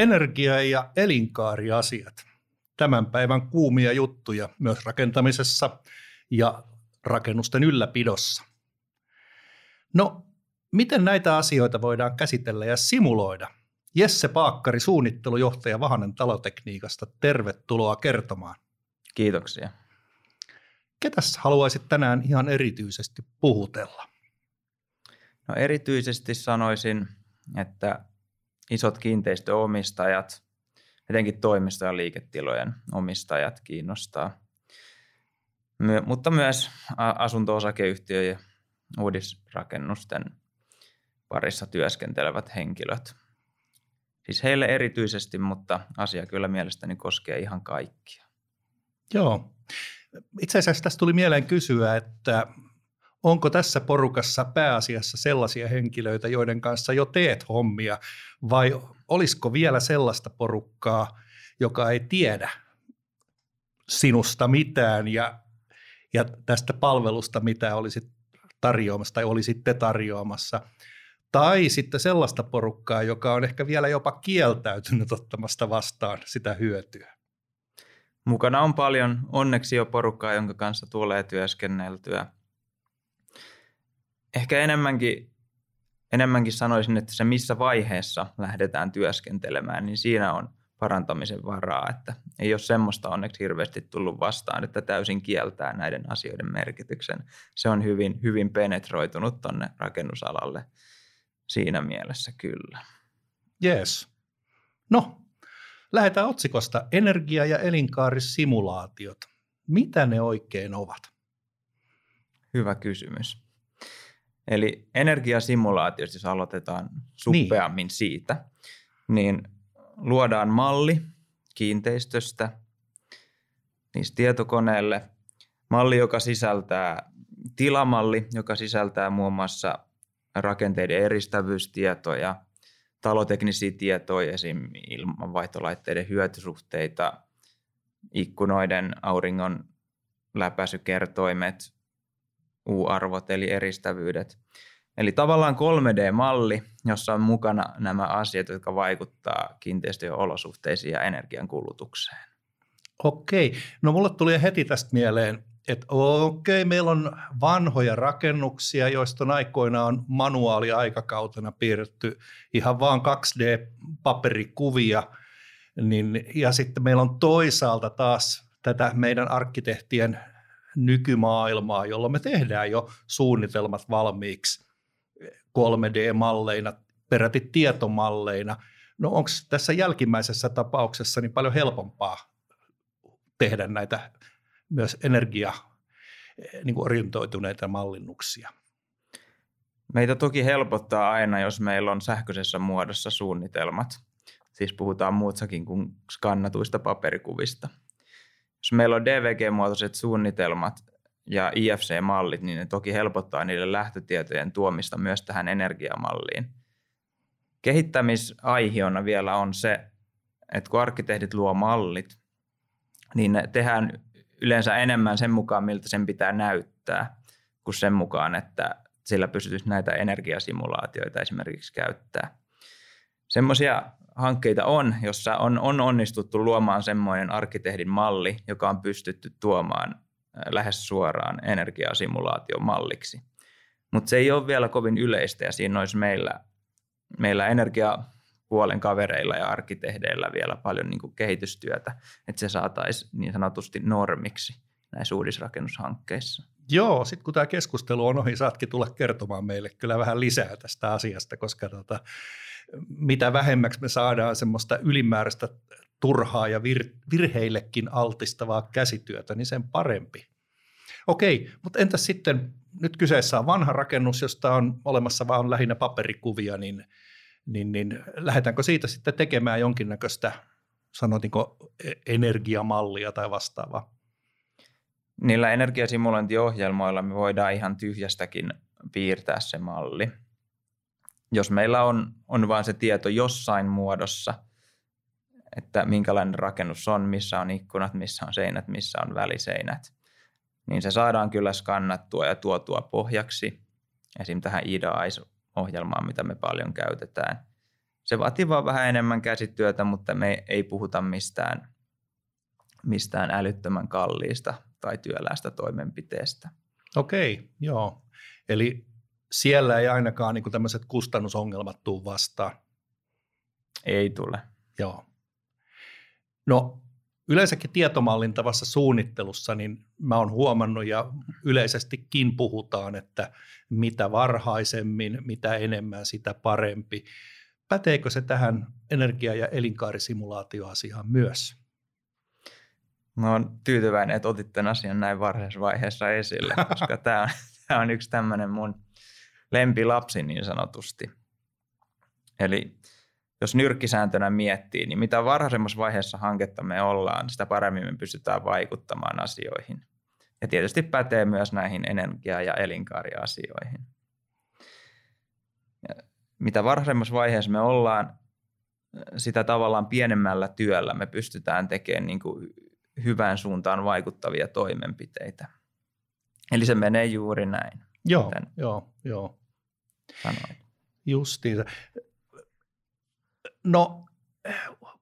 Energia- ja elinkaariasiat. Tämän päivän kuumia juttuja myös rakentamisessa ja rakennusten ylläpidossa. No, miten näitä asioita voidaan käsitellä ja simuloida? Jesse Paakkari, suunnittelujohtaja Vahanen talotekniikasta, tervetuloa kertomaan. Kiitoksia. Ketäs haluaisit tänään ihan erityisesti puhutella? No erityisesti sanoisin, että isot kiinteistöomistajat, etenkin toimisto- ja liiketilojen omistajat kiinnostaa, My, mutta myös asunto-osakeyhtiö ja uudisrakennusten parissa työskentelevät henkilöt. Siis heille erityisesti, mutta asia kyllä mielestäni koskee ihan kaikkia. Joo. Itse asiassa tästä tuli mieleen kysyä, että onko tässä porukassa pääasiassa sellaisia henkilöitä, joiden kanssa jo teet hommia, vai olisiko vielä sellaista porukkaa, joka ei tiedä sinusta mitään ja, ja tästä palvelusta, mitä olisit tarjoamassa tai olisitte tarjoamassa, tai sitten sellaista porukkaa, joka on ehkä vielä jopa kieltäytynyt ottamasta vastaan sitä hyötyä. Mukana on paljon. Onneksi jo porukkaa, jonka kanssa tulee työskenneltyä – ehkä enemmänkin, enemmänkin sanoisin, että se missä vaiheessa lähdetään työskentelemään, niin siinä on parantamisen varaa, että ei ole semmoista onneksi hirveästi tullut vastaan, että täysin kieltää näiden asioiden merkityksen. Se on hyvin, hyvin penetroitunut tuonne rakennusalalle siinä mielessä kyllä. Yes. No, lähdetään otsikosta energia- ja elinkaarisimulaatiot. Mitä ne oikein ovat? Hyvä kysymys. Eli energiasimulaatiosta, jos aloitetaan suppeammin niin. siitä, niin luodaan malli kiinteistöstä niistä tietokoneelle. Malli, joka sisältää tilamalli, joka sisältää muun muassa rakenteiden eristävyystietoja, taloteknisiä tietoja, esim. ilmanvaihtolaitteiden hyötysuhteita, ikkunoiden auringon läpäisykertoimet, U-arvot eli eristävyydet. Eli tavallaan 3D-malli, jossa on mukana nämä asiat, jotka vaikuttavat kiinteistöjen olosuhteisiin ja energiankulutukseen. Okei, no mulle tuli heti tästä mieleen, että okei, meillä on vanhoja rakennuksia, joista on aikoinaan manuaaliaikakautena piirretty ihan vaan 2D-paperikuvia, niin, ja sitten meillä on toisaalta taas tätä meidän arkkitehtien nykymaailmaa, jolloin me tehdään jo suunnitelmat valmiiksi 3D-malleina, peräti tietomalleina. No onko tässä jälkimmäisessä tapauksessa niin paljon helpompaa tehdä näitä myös energia niin kuin orientoituneita mallinnuksia? Meitä toki helpottaa aina, jos meillä on sähköisessä muodossa suunnitelmat. Siis puhutaan muutsakin kuin skannatuista paperikuvista jos meillä on DVG-muotoiset suunnitelmat ja IFC-mallit, niin ne toki helpottaa niiden lähtötietojen tuomista myös tähän energiamalliin. Kehittämisaihiona vielä on se, että kun arkkitehdit luo mallit, niin ne tehdään yleensä enemmän sen mukaan, miltä sen pitää näyttää, kuin sen mukaan, että sillä pystyisi näitä energiasimulaatioita esimerkiksi käyttää. Semmoisia hankkeita on, jossa on, on onnistuttu luomaan semmoinen arkkitehdin malli, joka on pystytty tuomaan lähes suoraan energiasimulaation malliksi. Mutta se ei ole vielä kovin yleistä ja siinä olisi meillä, meillä energiapuolen kavereilla ja arkkitehdeillä vielä paljon niin kuin kehitystyötä, että se saataisiin niin sanotusti normiksi näissä uudisrakennushankkeissa. Joo, sitten kun tämä keskustelu on ohi, saatkin tulla kertomaan meille kyllä vähän lisää tästä asiasta, koska tota, mitä vähemmäksi me saadaan semmoista ylimääräistä turhaa ja vir- virheillekin altistavaa käsityötä, niin sen parempi. Okei, mutta entäs sitten, nyt kyseessä on vanha rakennus, josta on olemassa vaan lähinnä paperikuvia, niin, niin, niin lähdetäänkö siitä sitten tekemään jonkinnäköistä, sanotinko, e-, energiamallia tai vastaavaa? Niillä energiasimulointiohjelmoilla me voidaan ihan tyhjästäkin piirtää se malli – jos meillä on, on vain se tieto jossain muodossa, että minkälainen rakennus on, missä on ikkunat, missä on seinät, missä on väliseinät, niin se saadaan kyllä skannattua ja tuotua pohjaksi esim. tähän IDA-ohjelmaan, mitä me paljon käytetään. se vaatii vaan vähän enemmän käsityötä, mutta me ei puhuta mistään, mistään älyttömän kalliista tai työlästä toimenpiteestä. Okei, joo. Eli siellä ei ainakaan niin tämmöiset kustannusongelmat tule vastaan. Ei tule. Joo. No yleensäkin tietomallintavassa suunnittelussa, niin mä oon huomannut ja yleisestikin puhutaan, että mitä varhaisemmin, mitä enemmän, sitä parempi. Päteekö se tähän energia- ja elinkaarisimulaatioasiaan myös? Mä oon tyytyväinen, että otit tämän asian näin varhaisessa vaiheessa esille, koska tämä on, tämä on yksi tämmöinen mun lempilapsi niin sanotusti. Eli jos nyrkkisääntönä miettii, niin mitä varhaisemmassa vaiheessa hanketta me ollaan, sitä paremmin me pystytään vaikuttamaan asioihin. Ja tietysti pätee myös näihin energia- ja elinkaariasioihin. Ja mitä varhaisemmassa vaiheessa me ollaan, sitä tavallaan pienemmällä työllä me pystytään tekemään niin kuin hyvään suuntaan vaikuttavia toimenpiteitä. Eli se menee juuri näin. Joo, joo, joo. Sanoin. Justiinsa. No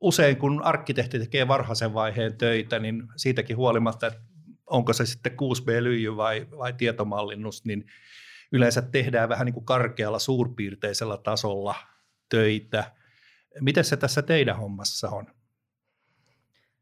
usein kun arkkitehti tekee varhaisen vaiheen töitä, niin siitäkin huolimatta, että onko se sitten 6B-lyijy vai, vai tietomallinnus, niin yleensä tehdään vähän niin kuin karkealla suurpiirteisellä tasolla töitä. Miten se tässä teidän hommassa on?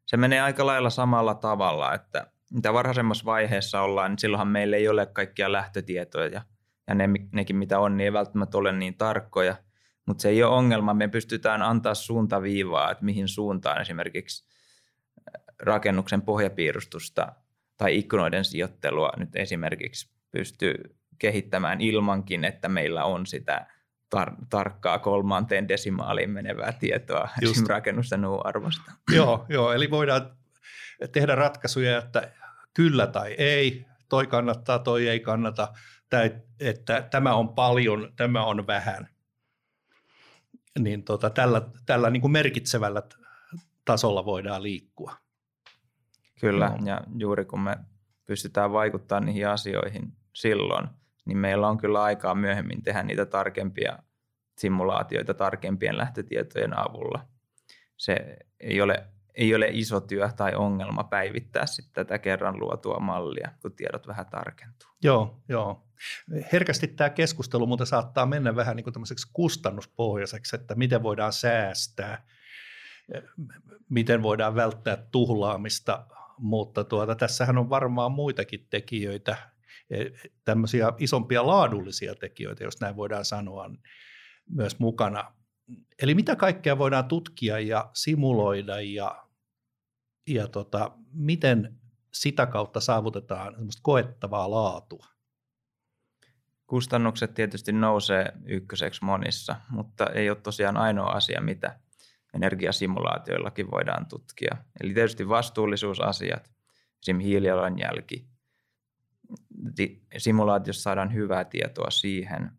Se menee aika lailla samalla tavalla, että mitä varhaisemmassa vaiheessa ollaan, niin silloinhan meillä ei ole kaikkia lähtötietoja ja, ne, nekin mitä on, niin ei välttämättä ole niin tarkkoja – mutta se ei ole ongelma. Me pystytään antaa suuntaviivaa, että mihin suuntaan esimerkiksi äh, rakennuksen pohjapiirustusta tai ikkunoiden sijoittelua nyt esimerkiksi pystyy kehittämään ilmankin, että meillä on sitä tar- tarkkaa kolmanteen desimaaliin menevää tietoa Just. rakennusten arvosta. Joo, joo, eli voidaan tehdä ratkaisuja, että kyllä tai ei, toi kannattaa, toi ei kannata, tai että tämä on paljon, tämä on vähän niin tota, tällä, tällä niin kuin merkitsevällä tasolla voidaan liikkua. Kyllä, no. ja juuri kun me pystytään vaikuttamaan niihin asioihin silloin, niin meillä on kyllä aikaa myöhemmin tehdä niitä tarkempia simulaatioita tarkempien lähtötietojen avulla. Se ei ole, ei ole iso työ tai ongelma päivittää sitten tätä kerran luotua mallia, kun tiedot vähän tarkentuu. Joo, joo. Herkästi tämä keskustelu mutta saattaa mennä vähän niin kuin kustannuspohjaiseksi, että miten voidaan säästää, miten voidaan välttää tuhlaamista, mutta tuota, tässähän on varmaan muitakin tekijöitä, e, tämmöisiä isompia laadullisia tekijöitä, jos näin voidaan sanoa, myös mukana. Eli mitä kaikkea voidaan tutkia ja simuloida ja, ja tota, miten sitä kautta saavutetaan koettavaa laatua? Kustannukset tietysti nousee ykköseksi monissa, mutta ei ole tosiaan ainoa asia, mitä energiasimulaatioillakin voidaan tutkia. Eli tietysti vastuullisuusasiat, esimerkiksi hiilijalanjälki. Simulaatiossa saadaan hyvää tietoa siihen.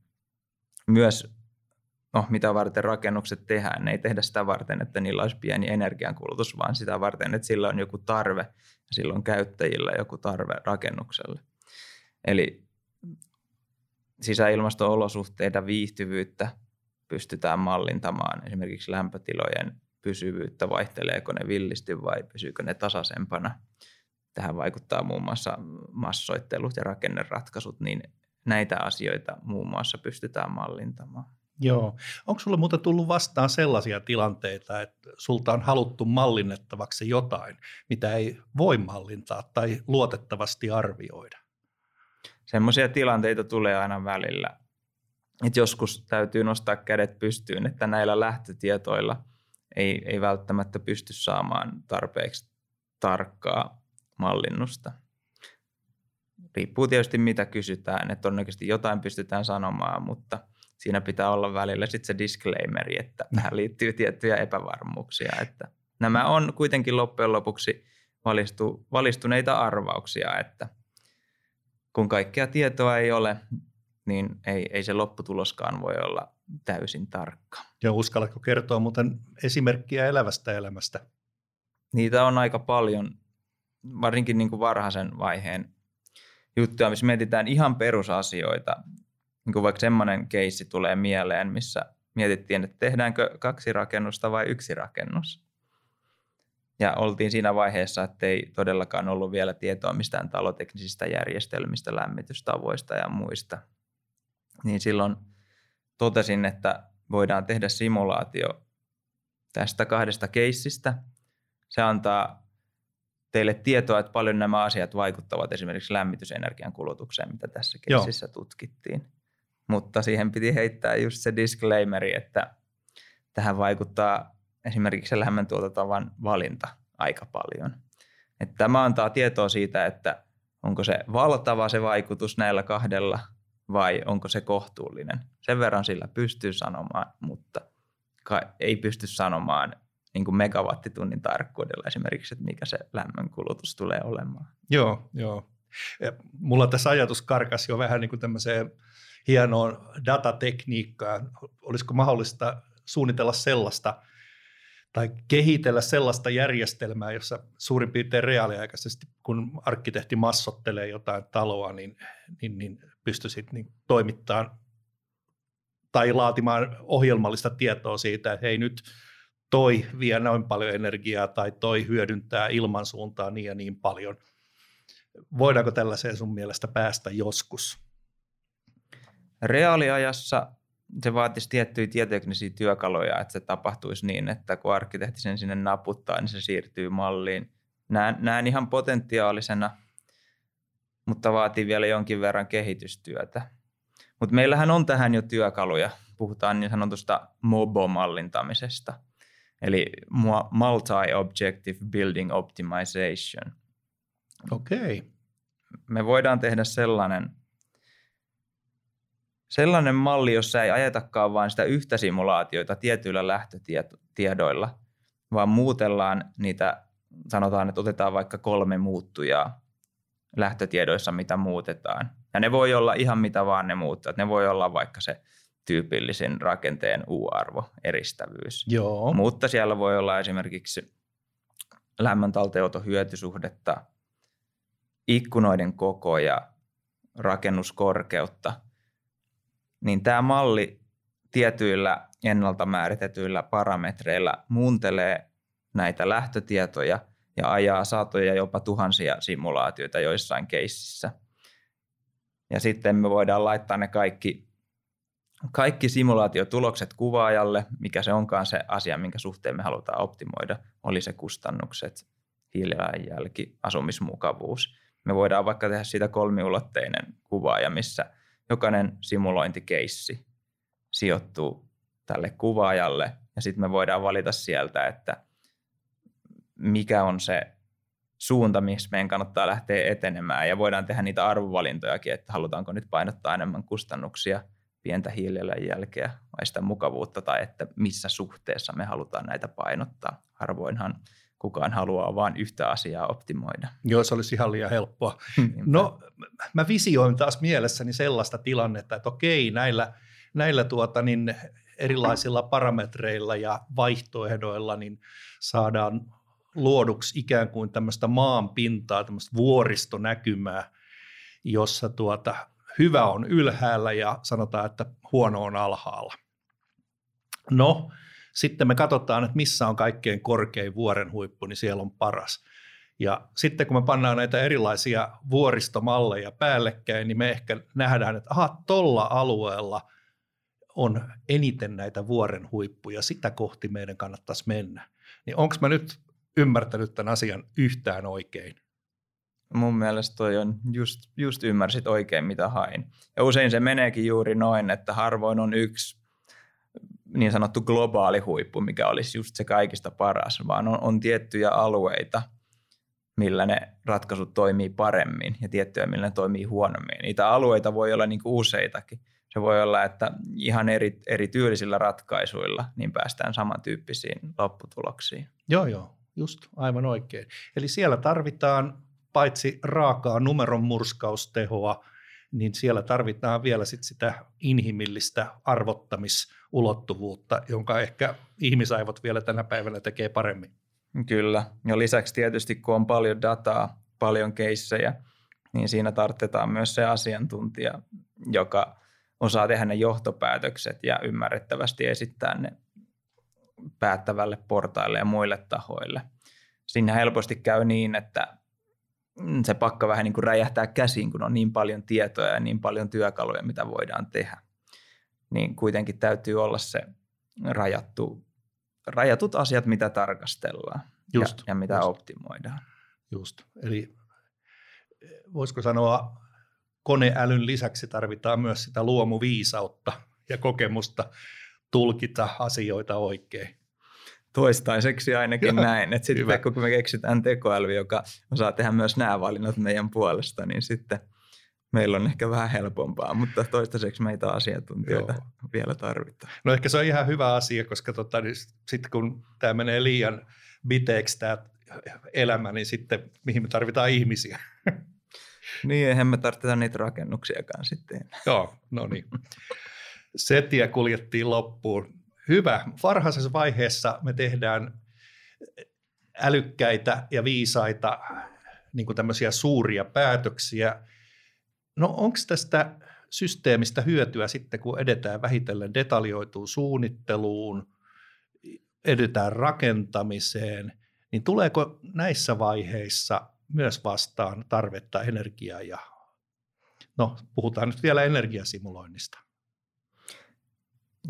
Myös, no, mitä varten rakennukset tehdään. Ne ei tehdä sitä varten, että niillä olisi pieni energiankulutus, vaan sitä varten, että sillä on joku tarve ja silloin käyttäjillä joku tarve rakennukselle. Eli sisäilmasto-olosuhteita, viihtyvyyttä pystytään mallintamaan, esimerkiksi lämpötilojen pysyvyyttä, vaihteleeko ne villisti vai pysyykö ne tasaisempana. Tähän vaikuttaa muun muassa massoittelut ja rakenneratkaisut, niin näitä asioita muun muassa pystytään mallintamaan. Joo. Onko sinulle muuten tullut vastaan sellaisia tilanteita, että sulta on haluttu mallinnettavaksi jotain, mitä ei voi mallintaa tai luotettavasti arvioida? semmoisia tilanteita tulee aina välillä. että joskus täytyy nostaa kädet pystyyn, että näillä lähtötietoilla ei, ei välttämättä pysty saamaan tarpeeksi tarkkaa mallinnusta. Riippuu tietysti mitä kysytään, että todennäköisesti jotain pystytään sanomaan, mutta siinä pitää olla välillä sitten se disclaimeri, että tähän liittyy tiettyjä epävarmuuksia. Että nämä on kuitenkin loppujen lopuksi valistu, valistuneita arvauksia, että kun kaikkea tietoa ei ole, niin ei, ei se lopputuloskaan voi olla täysin tarkka. Ja uskallatko kertoa muuten esimerkkiä elävästä elämästä? Niitä on aika paljon, varsinkin niin kuin varhaisen vaiheen juttuja, missä mietitään ihan perusasioita. Niin kuin vaikka semmoinen keissi tulee mieleen, missä, mietittiin, että tehdäänkö kaksi rakennusta vai yksi rakennus. Ja oltiin siinä vaiheessa, että ei todellakaan ollut vielä tietoa mistään taloteknisistä järjestelmistä, lämmitystavoista ja muista. Niin silloin totesin, että voidaan tehdä simulaatio tästä kahdesta keissistä. Se antaa teille tietoa, että paljon nämä asiat vaikuttavat esimerkiksi lämmitysenergian kulutukseen, mitä tässä keississä Joo. tutkittiin. Mutta siihen piti heittää just se disclaimeri, että tähän vaikuttaa esimerkiksi se lämmöntuotantotavan valinta aika paljon. Että tämä antaa tietoa siitä, että onko se valtava se vaikutus näillä kahdella vai onko se kohtuullinen. Sen verran sillä pystyy sanomaan, mutta ei pysty sanomaan niin kuin megawattitunnin tarkkuudella esimerkiksi, että mikä se lämmönkulutus tulee olemaan. Joo, joo. Ja mulla tässä ajatus karkas jo vähän niin kuin tämmöiseen hienoon datatekniikkaan. Olisiko mahdollista suunnitella sellaista tai kehitellä sellaista järjestelmää, jossa suurin piirtein reaaliaikaisesti, kun arkkitehti massottelee jotain taloa, niin, niin, niin pystyisit niin toimittamaan tai laatimaan ohjelmallista tietoa siitä, että hei nyt toi vie noin paljon energiaa tai toi hyödyntää ilmansuuntaa niin ja niin paljon. Voidaanko tällaiseen sun mielestä päästä joskus? Reaaliajassa se vaatisi tiettyjä tieteeknisiä työkaluja, että se tapahtuisi niin, että kun arkkitehti sen sinne naputtaa, niin se siirtyy malliin. Näen, näen ihan potentiaalisena, mutta vaatii vielä jonkin verran kehitystyötä. Mutta meillähän on tähän jo työkaluja. Puhutaan niin sanotusta MOBO-mallintamisesta, eli Multi-Objective Building Optimization. Okei. Okay. Me voidaan tehdä sellainen sellainen malli, jossa ei ajetakaan vain sitä yhtä simulaatioita tietyillä lähtötiedoilla, vaan muutellaan niitä, sanotaan, että otetaan vaikka kolme muuttujaa lähtötiedoissa, mitä muutetaan. Ja ne voi olla ihan mitä vaan ne muuttaa. Ne voi olla vaikka se tyypillisin rakenteen U-arvo, eristävyys. Joo. Mutta siellä voi olla esimerkiksi lämmön hyötysuhdetta, ikkunoiden koko ja rakennuskorkeutta – niin tämä malli tietyillä ennalta määritetyillä parametreilla muuntelee näitä lähtötietoja ja ajaa satoja jopa tuhansia simulaatioita joissain keississä. Ja sitten me voidaan laittaa ne kaikki, kaikki simulaatiotulokset kuvaajalle, mikä se onkaan se asia, minkä suhteen me halutaan optimoida. Oli se kustannukset, hiilijalanjälki, asumismukavuus. Me voidaan vaikka tehdä siitä kolmiulotteinen kuvaaja, missä – jokainen simulointikeissi sijoittuu tälle kuvaajalle ja sitten me voidaan valita sieltä, että mikä on se suunta, missä meidän kannattaa lähteä etenemään ja voidaan tehdä niitä arvovalintojakin, että halutaanko nyt painottaa enemmän kustannuksia, pientä hiilijalanjälkeä vai sitä mukavuutta tai että missä suhteessa me halutaan näitä painottaa. Harvoinhan kukaan haluaa vain yhtä asiaa optimoida. Joo, se olisi ihan liian helppoa. no, mä visioin taas mielessäni sellaista tilannetta, että okei, näillä, näillä tuota, niin erilaisilla parametreilla ja vaihtoehdoilla niin saadaan luoduksi ikään kuin tämmöistä maan pintaa, tämmöistä vuoristonäkymää, jossa tuota, hyvä on ylhäällä ja sanotaan, että huono on alhaalla. No, sitten me katsotaan, että missä on kaikkein korkein vuoren huippu, niin siellä on paras. Ja sitten kun me pannaan näitä erilaisia vuoristomalleja päällekkäin, niin me ehkä nähdään, että aha, tuolla alueella on eniten näitä vuoren huippuja, sitä kohti meidän kannattaisi mennä. Niin onko mä nyt ymmärtänyt tämän asian yhtään oikein? Mun mielestä toi on just, just ymmärsit oikein, mitä hain. Ja usein se meneekin juuri noin, että harvoin on yksi niin sanottu globaali huippu, mikä olisi just se kaikista paras, vaan on, on tiettyjä alueita, millä ne ratkaisut toimii paremmin ja tiettyjä, millä ne toimii huonommin. Niitä alueita voi olla niin kuin useitakin. Se voi olla, että ihan eri, eri tyylisillä ratkaisuilla niin päästään samantyyppisiin lopputuloksiin. Joo, joo, just aivan oikein. Eli siellä tarvitaan paitsi raakaa numeron murskaustehoa, niin siellä tarvitaan vielä sit sitä inhimillistä arvottamisuulottuvuutta, jonka ehkä ihmisaivot vielä tänä päivänä tekee paremmin. Kyllä, ja lisäksi tietysti kun on paljon dataa, paljon keissejä, niin siinä tarvitaan myös se asiantuntija, joka osaa tehdä ne johtopäätökset ja ymmärrettävästi esittää ne päättävälle portaille ja muille tahoille. Siinä helposti käy niin, että se pakka vähän niin kuin räjähtää käsiin, kun on niin paljon tietoa ja niin paljon työkaluja, mitä voidaan tehdä. Niin kuitenkin täytyy olla se rajattu, rajatut asiat, mitä tarkastellaan just, ja, ja mitä just. optimoidaan. Just. Eli voisiko sanoa, koneälyn lisäksi tarvitaan myös sitä luomuviisautta ja kokemusta tulkita asioita oikein. Toistaiseksi ainakin Joo, näin. Että sitten kun me keksitään tekoäly, joka osaa tehdä myös nämä valinnat meidän puolesta, niin sitten meillä on ehkä vähän helpompaa, mutta toistaiseksi meitä asiantuntijoita Joo. vielä tarvitaan. No ehkä se on ihan hyvä asia, koska tota, niin sitten kun tämä menee liian biteeksi tämä elämä, niin sitten mihin me tarvitaan ihmisiä. Niin, eihän me tarvita niitä rakennuksiakaan sitten. Joo, no niin. Setiä kuljettiin loppuun. Hyvä. Varhaisessa vaiheessa me tehdään älykkäitä ja viisaita niin kuin tämmöisiä suuria päätöksiä. No onko tästä systeemistä hyötyä sitten, kun edetään vähitellen detaljoituun suunnitteluun, edetään rakentamiseen, niin tuleeko näissä vaiheissa myös vastaan tarvetta energiaa ja no puhutaan nyt vielä energiasimuloinnista.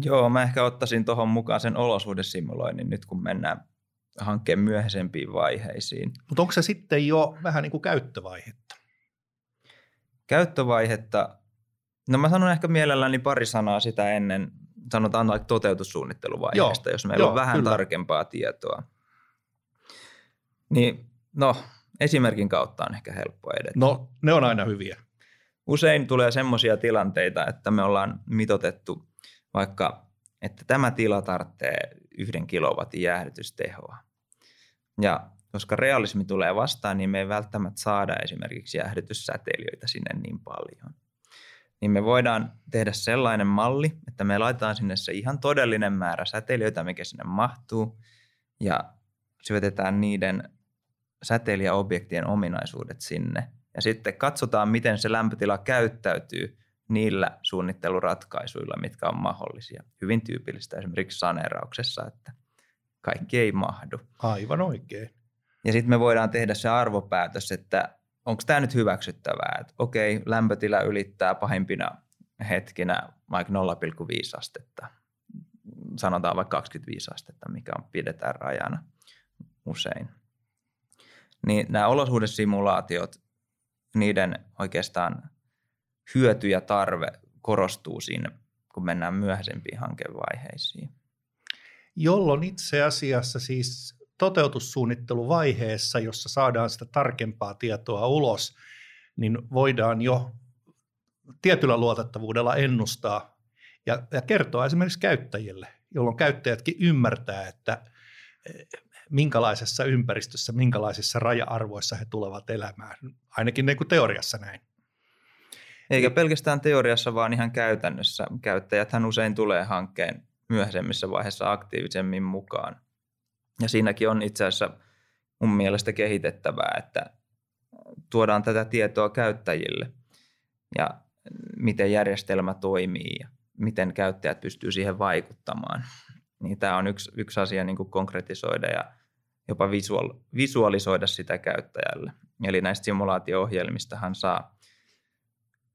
Joo, mä ehkä ottaisin tuohon mukaan sen olosuhdesimuloinnin nyt, kun mennään hankkeen myöhäisempiin vaiheisiin. Mutta onko se sitten jo vähän niin kuin käyttövaihetta? Käyttövaihetta, no mä sanon ehkä mielelläni pari sanaa sitä ennen, sanotaan vaikka toteutussuunnitteluvaiheesta, joo, jos meillä joo, on vähän kyllä. tarkempaa tietoa. Niin, no, esimerkin kautta on ehkä helppo edetä. No, ne on aina hyviä. Usein tulee semmoisia tilanteita, että me ollaan mitotettu vaikka, että tämä tila tarvitsee yhden kilowatin jäähdytystehoa. Ja koska realismi tulee vastaan, niin me ei välttämättä saada esimerkiksi jäähdytyssäteilijöitä sinne niin paljon. Niin me voidaan tehdä sellainen malli, että me laitetaan sinne se ihan todellinen määrä säteilijöitä, mikä sinne mahtuu, ja syötetään niiden säteilijäobjektien ominaisuudet sinne. Ja sitten katsotaan, miten se lämpötila käyttäytyy niillä suunnitteluratkaisuilla, mitkä on mahdollisia. Hyvin tyypillistä esimerkiksi saneerauksessa, että kaikki ei mahdu. Aivan oikein. Ja sitten me voidaan tehdä se arvopäätös, että onko tämä nyt hyväksyttävää, että okei, lämpötila ylittää pahimpina hetkinä vaikka 0,5 astetta. Sanotaan vaikka 25 astetta, mikä on pidetään rajana usein niin nämä olosuhdesimulaatiot, niiden oikeastaan hyöty ja tarve korostuu siinä, kun mennään myöhäisempiin hankevaiheisiin. Jolloin itse asiassa siis toteutussuunnitteluvaiheessa, jossa saadaan sitä tarkempaa tietoa ulos, niin voidaan jo tietyllä luotettavuudella ennustaa ja, ja kertoa esimerkiksi käyttäjille, jolloin käyttäjätkin ymmärtää, että minkälaisessa ympäristössä, minkälaisissa raja-arvoissa he tulevat elämään. Ainakin niin kuin teoriassa näin. Eikä pelkästään teoriassa, vaan ihan käytännössä. Käyttäjäthän usein tulee hankkeen myöhemmissä vaiheessa aktiivisemmin mukaan. Ja siinäkin on itse asiassa mun mielestä kehitettävää, että tuodaan tätä tietoa käyttäjille ja miten järjestelmä toimii ja miten käyttäjät pystyy siihen vaikuttamaan. Niin tämä on yksi, yksi asia niin kuin konkretisoida ja jopa visual, visualisoida sitä käyttäjälle. Eli näistä simulaatio-ohjelmistahan saa,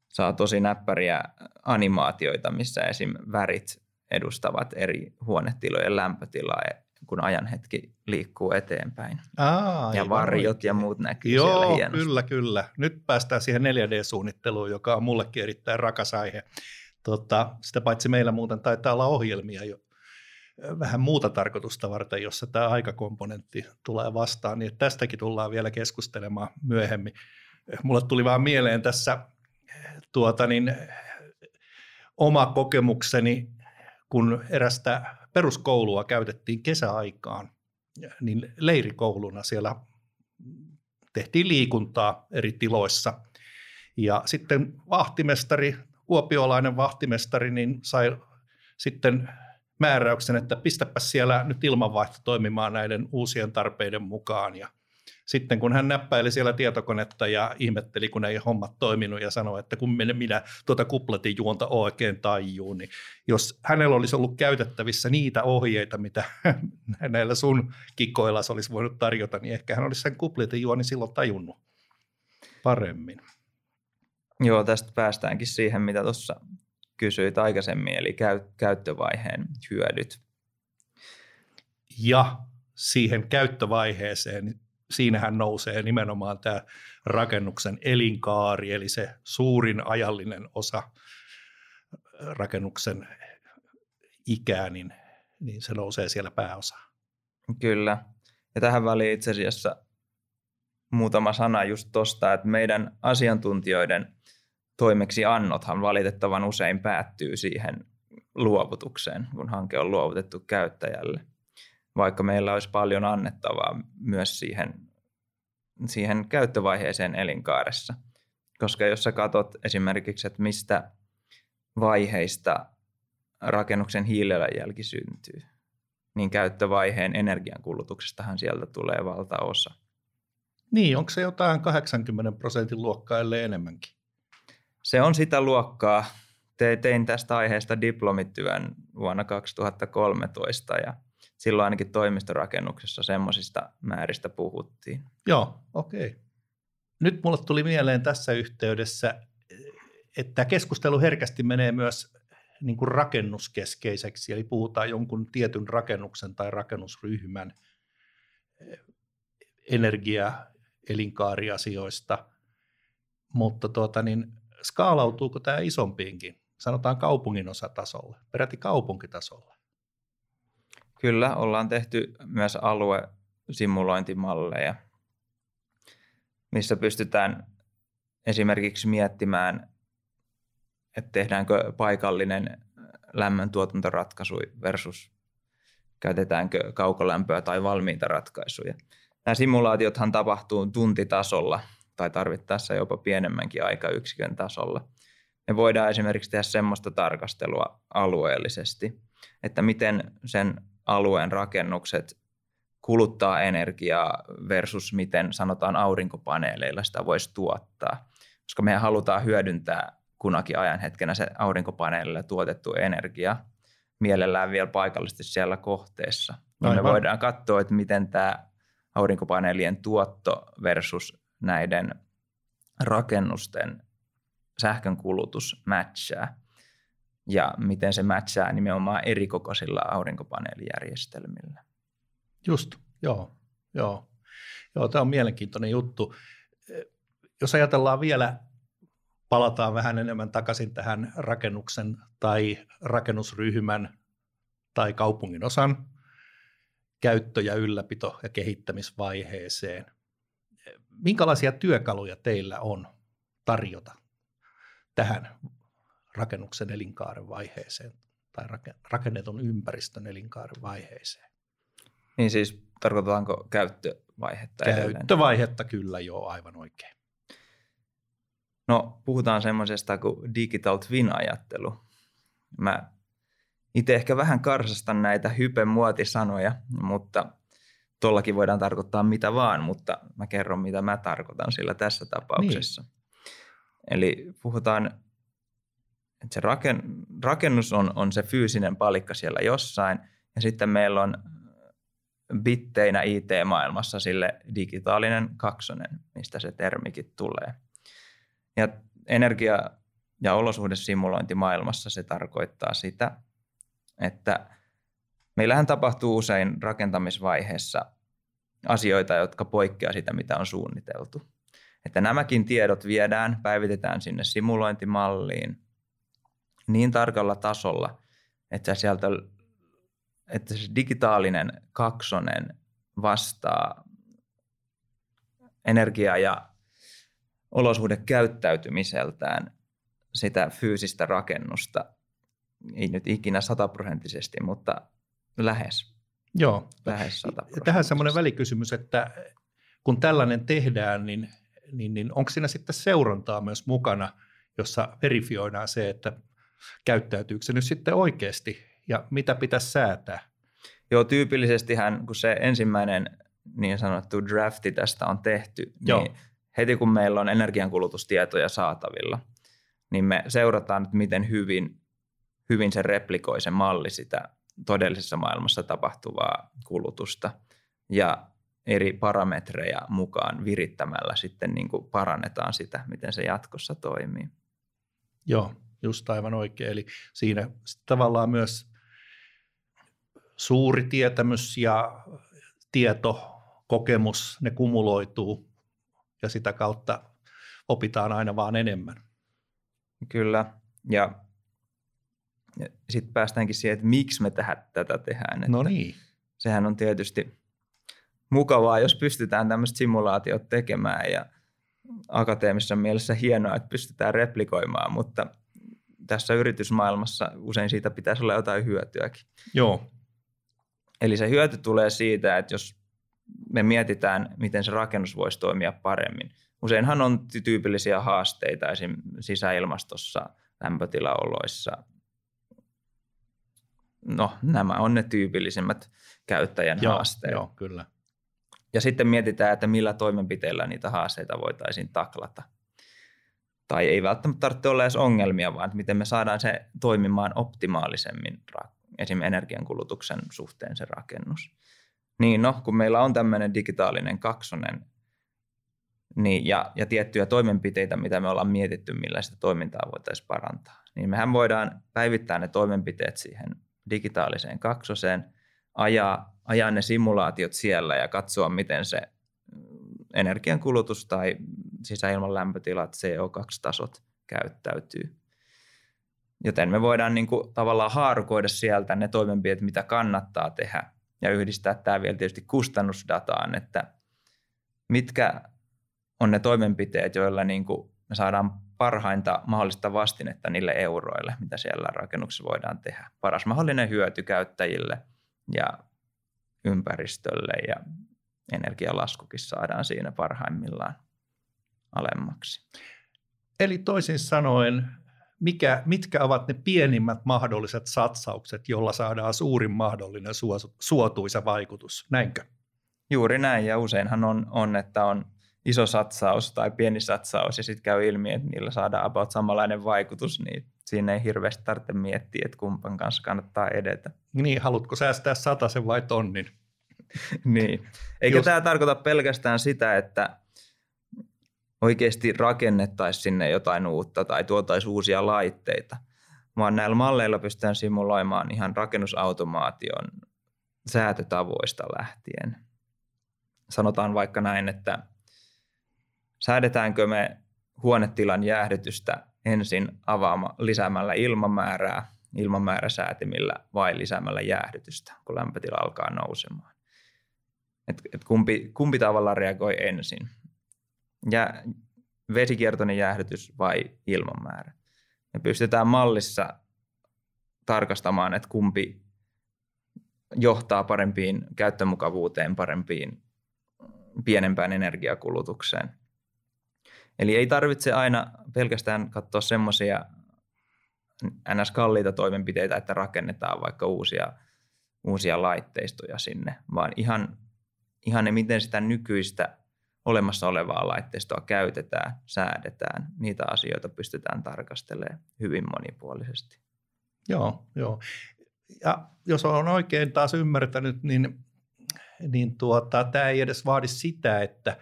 saa tosi näppäriä animaatioita, missä esim. värit edustavat eri huonetilojen lämpötilaa, kun ajanhetki liikkuu eteenpäin. Aa, ja varjot oikein. ja muut näkyy Joo, siellä hienosti. kyllä, kyllä. Nyt päästään siihen 4D-suunnitteluun, joka on mullekin erittäin rakas aihe. Tota, sitä paitsi meillä muuten taitaa olla ohjelmia, jo, vähän muuta tarkoitusta varten, jossa tämä aikakomponentti tulee vastaan, niin tästäkin tullaan vielä keskustelemaan myöhemmin. Mulle tuli vaan mieleen tässä tuota niin, oma kokemukseni, kun erästä peruskoulua käytettiin kesäaikaan, niin leirikouluna siellä tehtiin liikuntaa eri tiloissa. Ja sitten vahtimestari, kuopiolainen vahtimestari, niin sai sitten määräyksen, että pistäpä siellä nyt ilmanvaihto toimimaan näiden uusien tarpeiden mukaan ja sitten kun hän näppäili siellä tietokonetta ja ihmetteli, kun ei hommat toiminut ja sanoi, että kun minä tuota kupletin juonta oikein tajuu, niin jos hänellä olisi ollut käytettävissä niitä ohjeita, mitä näillä sun kikoilla olisi voinut tarjota, niin ehkä hän olisi sen kupletin juoni silloin tajunnut paremmin. Joo, tästä päästäänkin siihen, mitä tuossa kysyit aikaisemmin, eli käyttövaiheen hyödyt. Ja siihen käyttövaiheeseen, siinähän nousee nimenomaan tämä rakennuksen elinkaari, eli se suurin ajallinen osa rakennuksen ikää, niin, niin se nousee siellä pääosaan. Kyllä. Ja tähän väliin itse asiassa muutama sana just tuosta, että meidän asiantuntijoiden toimeksiannothan valitettavan usein päättyy siihen luovutukseen, kun hanke on luovutettu käyttäjälle vaikka meillä olisi paljon annettavaa myös siihen, siihen käyttövaiheeseen elinkaaressa. Koska jos sä katsot esimerkiksi, että mistä vaiheista rakennuksen hiilijalanjälki syntyy, niin käyttövaiheen energiankulutuksestahan sieltä tulee valtaosa. Niin, onko se jotain 80 prosentin luokkaa, ellei enemmänkin? Se on sitä luokkaa. Tein tästä aiheesta diplomityön vuonna 2013 ja silloin ainakin toimistorakennuksessa semmoisista määristä puhuttiin. Joo, okei. Okay. Nyt mulle tuli mieleen tässä yhteydessä, että keskustelu herkästi menee myös niin kuin rakennuskeskeiseksi, eli puhutaan jonkun tietyn rakennuksen tai rakennusryhmän eh, energia- elinkaariasioista, mutta tuota, niin, skaalautuuko tämä isompiinkin, sanotaan kaupungin osatasolle, peräti kaupunkitasolle? Kyllä, ollaan tehty myös aluesimulointimalleja, missä pystytään esimerkiksi miettimään, että tehdäänkö paikallinen lämmöntuotantoratkaisu versus käytetäänkö kaukolämpöä tai valmiita ratkaisuja. Nämä simulaatiothan tapahtuu tuntitasolla tai tarvittaessa jopa pienemmänkin aikayksikön tasolla. Me voidaan esimerkiksi tehdä semmoista tarkastelua alueellisesti, että miten sen alueen rakennukset kuluttaa energiaa versus miten sanotaan aurinkopaneeleilla sitä voisi tuottaa. Koska me halutaan hyödyntää kunakin ajan hetkenä se aurinkopaneelilla tuotettu energia mielellään vielä paikallisesti siellä kohteessa. Niin me voidaan katsoa, että miten tämä aurinkopaneelien tuotto versus näiden rakennusten sähkön kulutus matchaa ja miten se matchaa nimenomaan erikokoisilla aurinkopaneelijärjestelmillä. Just, joo, joo. Joo, tämä on mielenkiintoinen juttu. Jos ajatellaan vielä, palataan vähän enemmän takaisin tähän rakennuksen tai rakennusryhmän tai kaupungin osan käyttö- ja ylläpito- ja kehittämisvaiheeseen. Minkälaisia työkaluja teillä on tarjota tähän rakennuksen elinkaaren vaiheeseen tai rakennetun ympäristön elinkaaren vaiheeseen. Niin siis tarkoitetaanko käyttövaihetta Käyttövaihetta edelleen? kyllä joo, aivan oikein. No puhutaan semmoisesta kuin digital twin-ajattelu. Mä itse ehkä vähän karsastan näitä hype-muotisanoja, mutta tuollakin voidaan tarkoittaa mitä vaan, mutta mä kerron mitä mä tarkoitan sillä tässä tapauksessa. Niin. Eli puhutaan että se raken, rakennus on, on se fyysinen palikka siellä jossain, ja sitten meillä on bitteinä IT-maailmassa sille digitaalinen kaksonen, mistä se termikin tulee. Ja energia- ja olosuhdesimulointimaailmassa se tarkoittaa sitä, että meillähän tapahtuu usein rakentamisvaiheessa asioita, jotka poikkeaa sitä, mitä on suunniteltu. Että nämäkin tiedot viedään, päivitetään sinne simulointimalliin – niin tarkalla tasolla, että sieltä että se digitaalinen kaksonen vastaa energia- ja olosuhdekäyttäytymiseltään sitä fyysistä rakennusta, ei nyt ikinä sataprosenttisesti, mutta lähes. Joo. Lähes Tähän semmoinen välikysymys, että kun tällainen tehdään, niin, niin, niin onko siinä sitten seurantaa myös mukana, jossa verifioidaan se, että käyttäytyykö se nyt sitten oikeasti ja mitä pitäisi säätää? Joo, tyypillisesti hän, kun se ensimmäinen niin sanottu drafti tästä on tehty, Joo. niin heti kun meillä on energiankulutustietoja saatavilla, niin me seurataan, että miten hyvin, hyvin se replikoi se malli sitä todellisessa maailmassa tapahtuvaa kulutusta. Ja eri parametreja mukaan virittämällä sitten niin kuin parannetaan sitä, miten se jatkossa toimii. Joo, just aivan oikein. Eli siinä tavallaan myös suuri tietämys ja tieto, kokemus, ne kumuloituu ja sitä kautta opitaan aina vaan enemmän. Kyllä, ja sitten päästäänkin siihen, että miksi me tähän, tätä tehdään. Että no niin. Sehän on tietysti mukavaa, jos pystytään tämmöistä simulaatiot tekemään ja akateemisessa mielessä hienoa, että pystytään replikoimaan, mutta tässä yritysmaailmassa usein siitä pitäisi olla jotain hyötyäkin. Joo. Eli se hyöty tulee siitä, että jos me mietitään, miten se rakennus voisi toimia paremmin. Useinhan on tyypillisiä haasteita esim. sisäilmastossa, lämpötilaoloissa. No, nämä on ne tyypillisimmät käyttäjän joo, haasteet. Joo, kyllä. Ja sitten mietitään, että millä toimenpiteillä niitä haasteita voitaisiin taklata. Tai ei välttämättä tarvitse olla edes ongelmia, vaan miten me saadaan se toimimaan optimaalisemmin esim. energiankulutuksen suhteen se rakennus. Niin no, kun meillä on tämmöinen digitaalinen kaksonen niin, ja, ja tiettyjä toimenpiteitä, mitä me ollaan mietitty, millä sitä toimintaa voitaisiin parantaa, niin mehän voidaan päivittää ne toimenpiteet siihen digitaaliseen kaksoseen, ajaa, ajaa ne simulaatiot siellä ja katsoa, miten se energiankulutus tai sisäilman lämpötilat, CO2-tasot käyttäytyy. Joten me voidaan niin kuin tavallaan haarukoida sieltä ne toimenpiteet, mitä kannattaa tehdä ja yhdistää tämä vielä tietysti kustannusdataan, että mitkä on ne toimenpiteet, joilla niin kuin me saadaan parhainta mahdollista vastinetta niille euroille, mitä siellä rakennuksessa voidaan tehdä. Paras mahdollinen hyöty käyttäjille ja ympäristölle ja energialaskukin saadaan siinä parhaimmillaan alemmaksi. Eli toisin sanoen, mikä, mitkä ovat ne pienimmät mahdolliset satsaukset, jolla saadaan suurin mahdollinen suotuisa vaikutus, näinkö? Juuri näin, ja useinhan on, on että on iso satsaus tai pieni satsaus, ja sitten käy ilmi, että niillä saadaan about samanlainen vaikutus, niin siinä ei hirveästi tarvitse miettiä, että kumpan kanssa kannattaa edetä. Niin, haluatko säästää sen vai tonnin? niin. Eikä Just... tämä tarkoita pelkästään sitä, että oikeasti rakennettaisiin sinne jotain uutta tai tuotaisiin uusia laitteita, vaan näillä malleilla pystytään simuloimaan ihan rakennusautomaation säätötavoista lähtien. Sanotaan vaikka näin, että säädetäänkö me huonetilan jäähdytystä ensin avaama, lisäämällä ilmamäärää ilmamääräsäätimillä vai lisäämällä jäähdytystä, kun lämpötila alkaa nousemaan. Et, et kumpi, kumpi tavalla reagoi ensin? Ja vesikiertoinen jäähdytys vai ilmanmäärä? Me pystytään mallissa tarkastamaan, että kumpi johtaa parempiin käyttömukavuuteen, parempiin pienempään energiakulutukseen. Eli ei tarvitse aina pelkästään katsoa semmoisia ns-kalliita toimenpiteitä, että rakennetaan vaikka uusia, uusia laitteistoja sinne, vaan ihan, ihan ne, miten sitä nykyistä olemassa olevaa laitteistoa käytetään, säädetään, niitä asioita pystytään tarkastelemaan hyvin monipuolisesti. Joo, joo. Ja jos on oikein taas ymmärtänyt, niin, niin tuota, tämä ei edes vaadi sitä, että,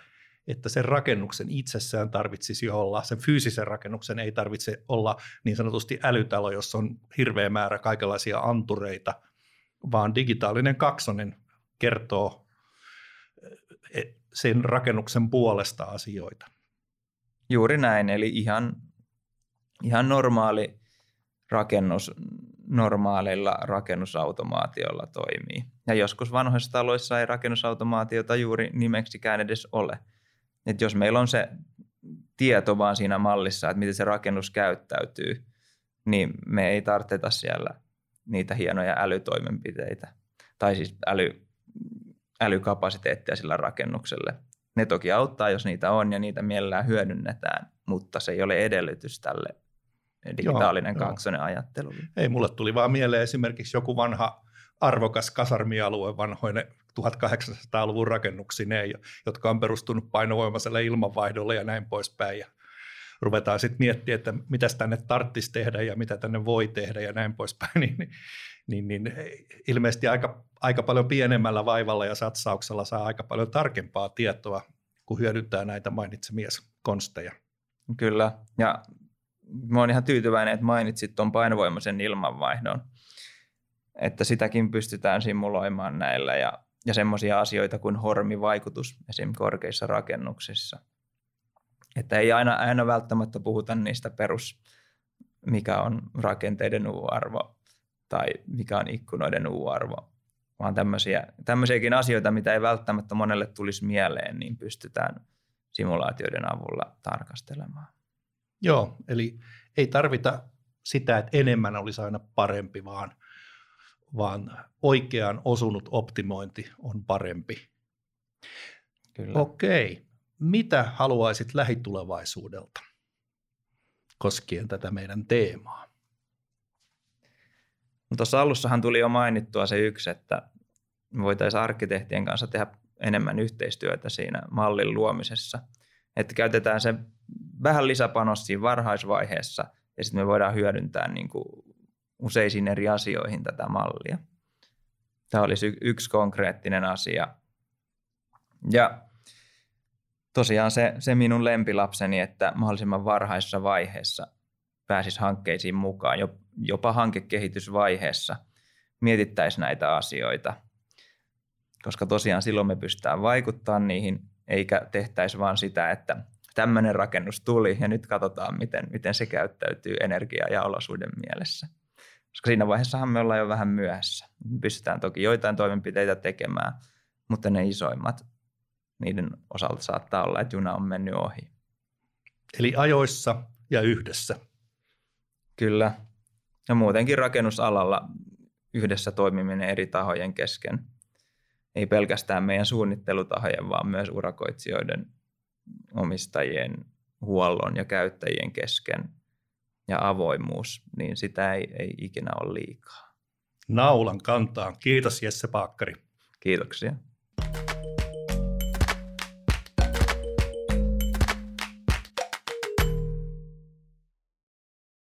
että sen rakennuksen itsessään tarvitsisi olla, sen fyysisen rakennuksen ei tarvitse olla niin sanotusti älytalo, jossa on hirveä määrä kaikenlaisia antureita, vaan digitaalinen kaksonen kertoo sen rakennuksen puolesta asioita. Juuri näin, eli ihan, ihan normaali rakennus normaalilla rakennusautomaatiolla toimii. Ja joskus vanhoissa taloissa ei rakennusautomaatiota juuri nimeksikään edes ole. Et jos meillä on se tieto vaan siinä mallissa, että miten se rakennus käyttäytyy, niin me ei tarvita siellä niitä hienoja älytoimenpiteitä. Tai siis äly, älykapasiteettia sillä rakennukselle. Ne toki auttaa, jos niitä on ja niitä mielellään hyödynnetään, mutta se ei ole edellytys tälle digitaalinen joo, kaksonen joo. ajattelulle. Ei, mulle tuli vaan mieleen esimerkiksi joku vanha arvokas kasarmialue vanhoinen 1800-luvun rakennuksineen, jotka on perustunut painovoimaiselle ilmanvaihdolle ja näin poispäin. Ja ruvetaan sitten miettimään, että mitä tänne tarttisi tehdä ja mitä tänne voi tehdä ja näin poispäin, niin, niin, niin ilmeisesti aika, aika paljon pienemmällä vaivalla ja satsauksella saa aika paljon tarkempaa tietoa, kun hyödyntää näitä mainitsemia konsteja. Kyllä, ja mä oon ihan tyytyväinen, että mainitsit tuon painovoimaisen ilmanvaihdon, että sitäkin pystytään simuloimaan näillä ja, ja semmoisia asioita kuin hormivaikutus esim. korkeissa rakennuksissa. Että ei aina, aina välttämättä puhuta niistä perus, mikä on rakenteiden U-arvo tai mikä on ikkunoiden U-arvo, vaan tämmöisiä, tämmöisiäkin asioita, mitä ei välttämättä monelle tulisi mieleen, niin pystytään simulaatioiden avulla tarkastelemaan. Joo, eli ei tarvita sitä, että enemmän olisi aina parempi, vaan, vaan oikeaan osunut optimointi on parempi. Kyllä. Okei. Mitä haluaisit lähitulevaisuudelta koskien tätä meidän teemaa? Tuossa alussahan tuli jo mainittua se yksi, että voitaisiin arkkitehtien kanssa tehdä enemmän yhteistyötä siinä mallin luomisessa. Että käytetään se vähän lisäpanos siinä varhaisvaiheessa ja sitten me voidaan hyödyntää niin kuin useisiin eri asioihin tätä mallia. Tämä olisi yksi konkreettinen asia. Ja tosiaan se, se minun lempilapseni, että mahdollisimman varhaisessa vaiheessa pääsisi hankkeisiin mukaan, jopa hankekehitysvaiheessa mietittäisiin näitä asioita, koska tosiaan silloin me pystytään vaikuttamaan niihin, eikä tehtäisi vaan sitä, että tämmöinen rakennus tuli ja nyt katsotaan, miten, miten se käyttäytyy energia- ja olosuuden mielessä. Koska siinä vaiheessahan me ollaan jo vähän myöhässä. Me pystytään toki joitain toimenpiteitä tekemään, mutta ne isoimmat, niiden osalta saattaa olla, että juna on mennyt ohi. Eli ajoissa ja yhdessä. Kyllä. Ja muutenkin rakennusalalla yhdessä toimiminen eri tahojen kesken. Ei pelkästään meidän suunnittelutahojen, vaan myös urakoitsijoiden omistajien, huollon ja käyttäjien kesken ja avoimuus, niin sitä ei, ei ikinä ole liikaa. Naulan kantaan. Kiitos Jesse Paakkari. Kiitoksia.